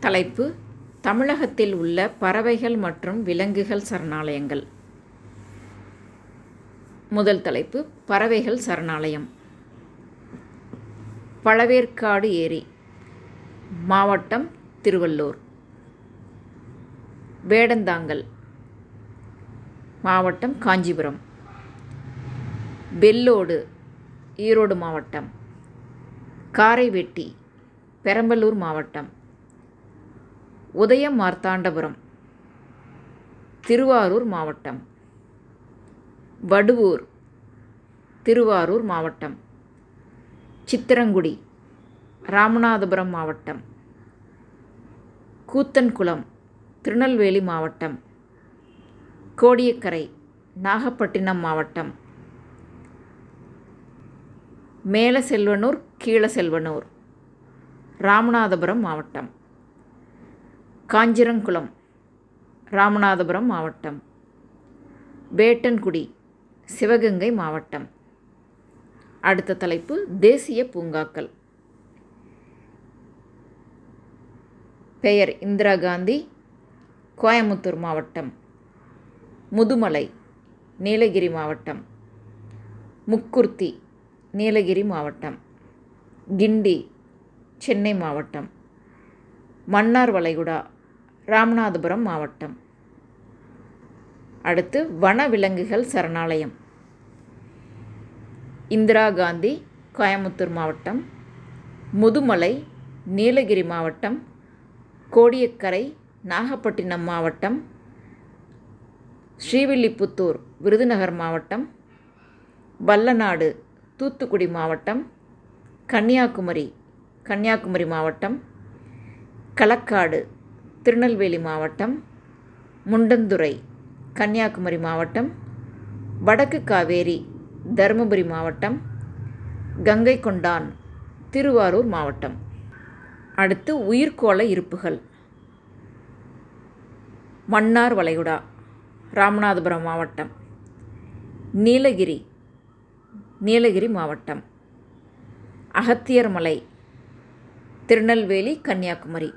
தலைப்பு தமிழகத்தில் உள்ள பறவைகள் மற்றும் விலங்குகள் சரணாலயங்கள். முதல் தலைப்பு பறவைகள் சரணாலயம். பழவேற்காடு ஏரி மாவட்டம் திருவள்ளூர். வேடந்தாங்கல் மாவட்டம் காஞ்சிபுரம். பெல்லோடு ஈரோடு மாவட்டம். காரைவெட்டி பெரம்பலூர் மாவட்டம். உதயம் மார்த்தாண்டபுரம் திருவாரூர் மாவட்டம் வடுவூர் திருவாரூர் மாவட்டம் சித்திரங்குடி ராமநாதபுரம் மாவட்டம் கூத்தன்குளம் திருநெல்வேலி மாவட்டம் கோடியக்கரை நாகப்பட்டினம் மாவட்டம் மேலசெல்வனூர் கீழசெல்வனூர் ராமநாதபுரம் மாவட்டம். காஞ்சிரங்குளம் ராமநாதபுரம் மாவட்டம். வேட்டன்குடி சிவகங்கை மாவட்டம். அடுத்த தலைப்பு தேசிய பூங்காக்கள். பெயர் இந்திரா காந்தி கோயமுத்தூர் மாவட்டம். முதுமலை நீலகிரி மாவட்டம். முக்குர்த்தி நீலகிரி மாவட்டம். கிண்டி சென்னை மாவட்டம். மன்னார் வளைகுடா ராமநாதபுரம் மாவட்டம். அடுத்து வனவிலங்குகள் சரணாலயம். இந்திரா காந்தி கோயமுத்தூர் மாவட்டம். முதுமலை நீலகிரி மாவட்டம். கோடியக்கரை நாகப்பட்டினம் மாவட்டம். ஸ்ரீவில்லிபுத்தூர் விருதுநகர் மாவட்டம். வல்லநாடு தூத்துக்குடி மாவட்டம். கன்னியாகுமரி கன்னியாகுமரி மாவட்டம். களக்காடு திருநெல்வேலி மாவட்டம் முண்டந்துறை கன்னியாகுமரி மாவட்டம் வடக்கு காவேரி தருமபுரி மாவட்டம் கங்கை கொண்டான் திருவாரூர் மாவட்டம். அடுத்து உயிர்கோள இருப்புகள். மன்னார் வளைகுடா ராமநாதபுரம் மாவட்டம். நீலகிரி நீலகிரி மாவட்டம். அகத்தியர்மலை திருநெல்வேலி கன்னியாகுமரி.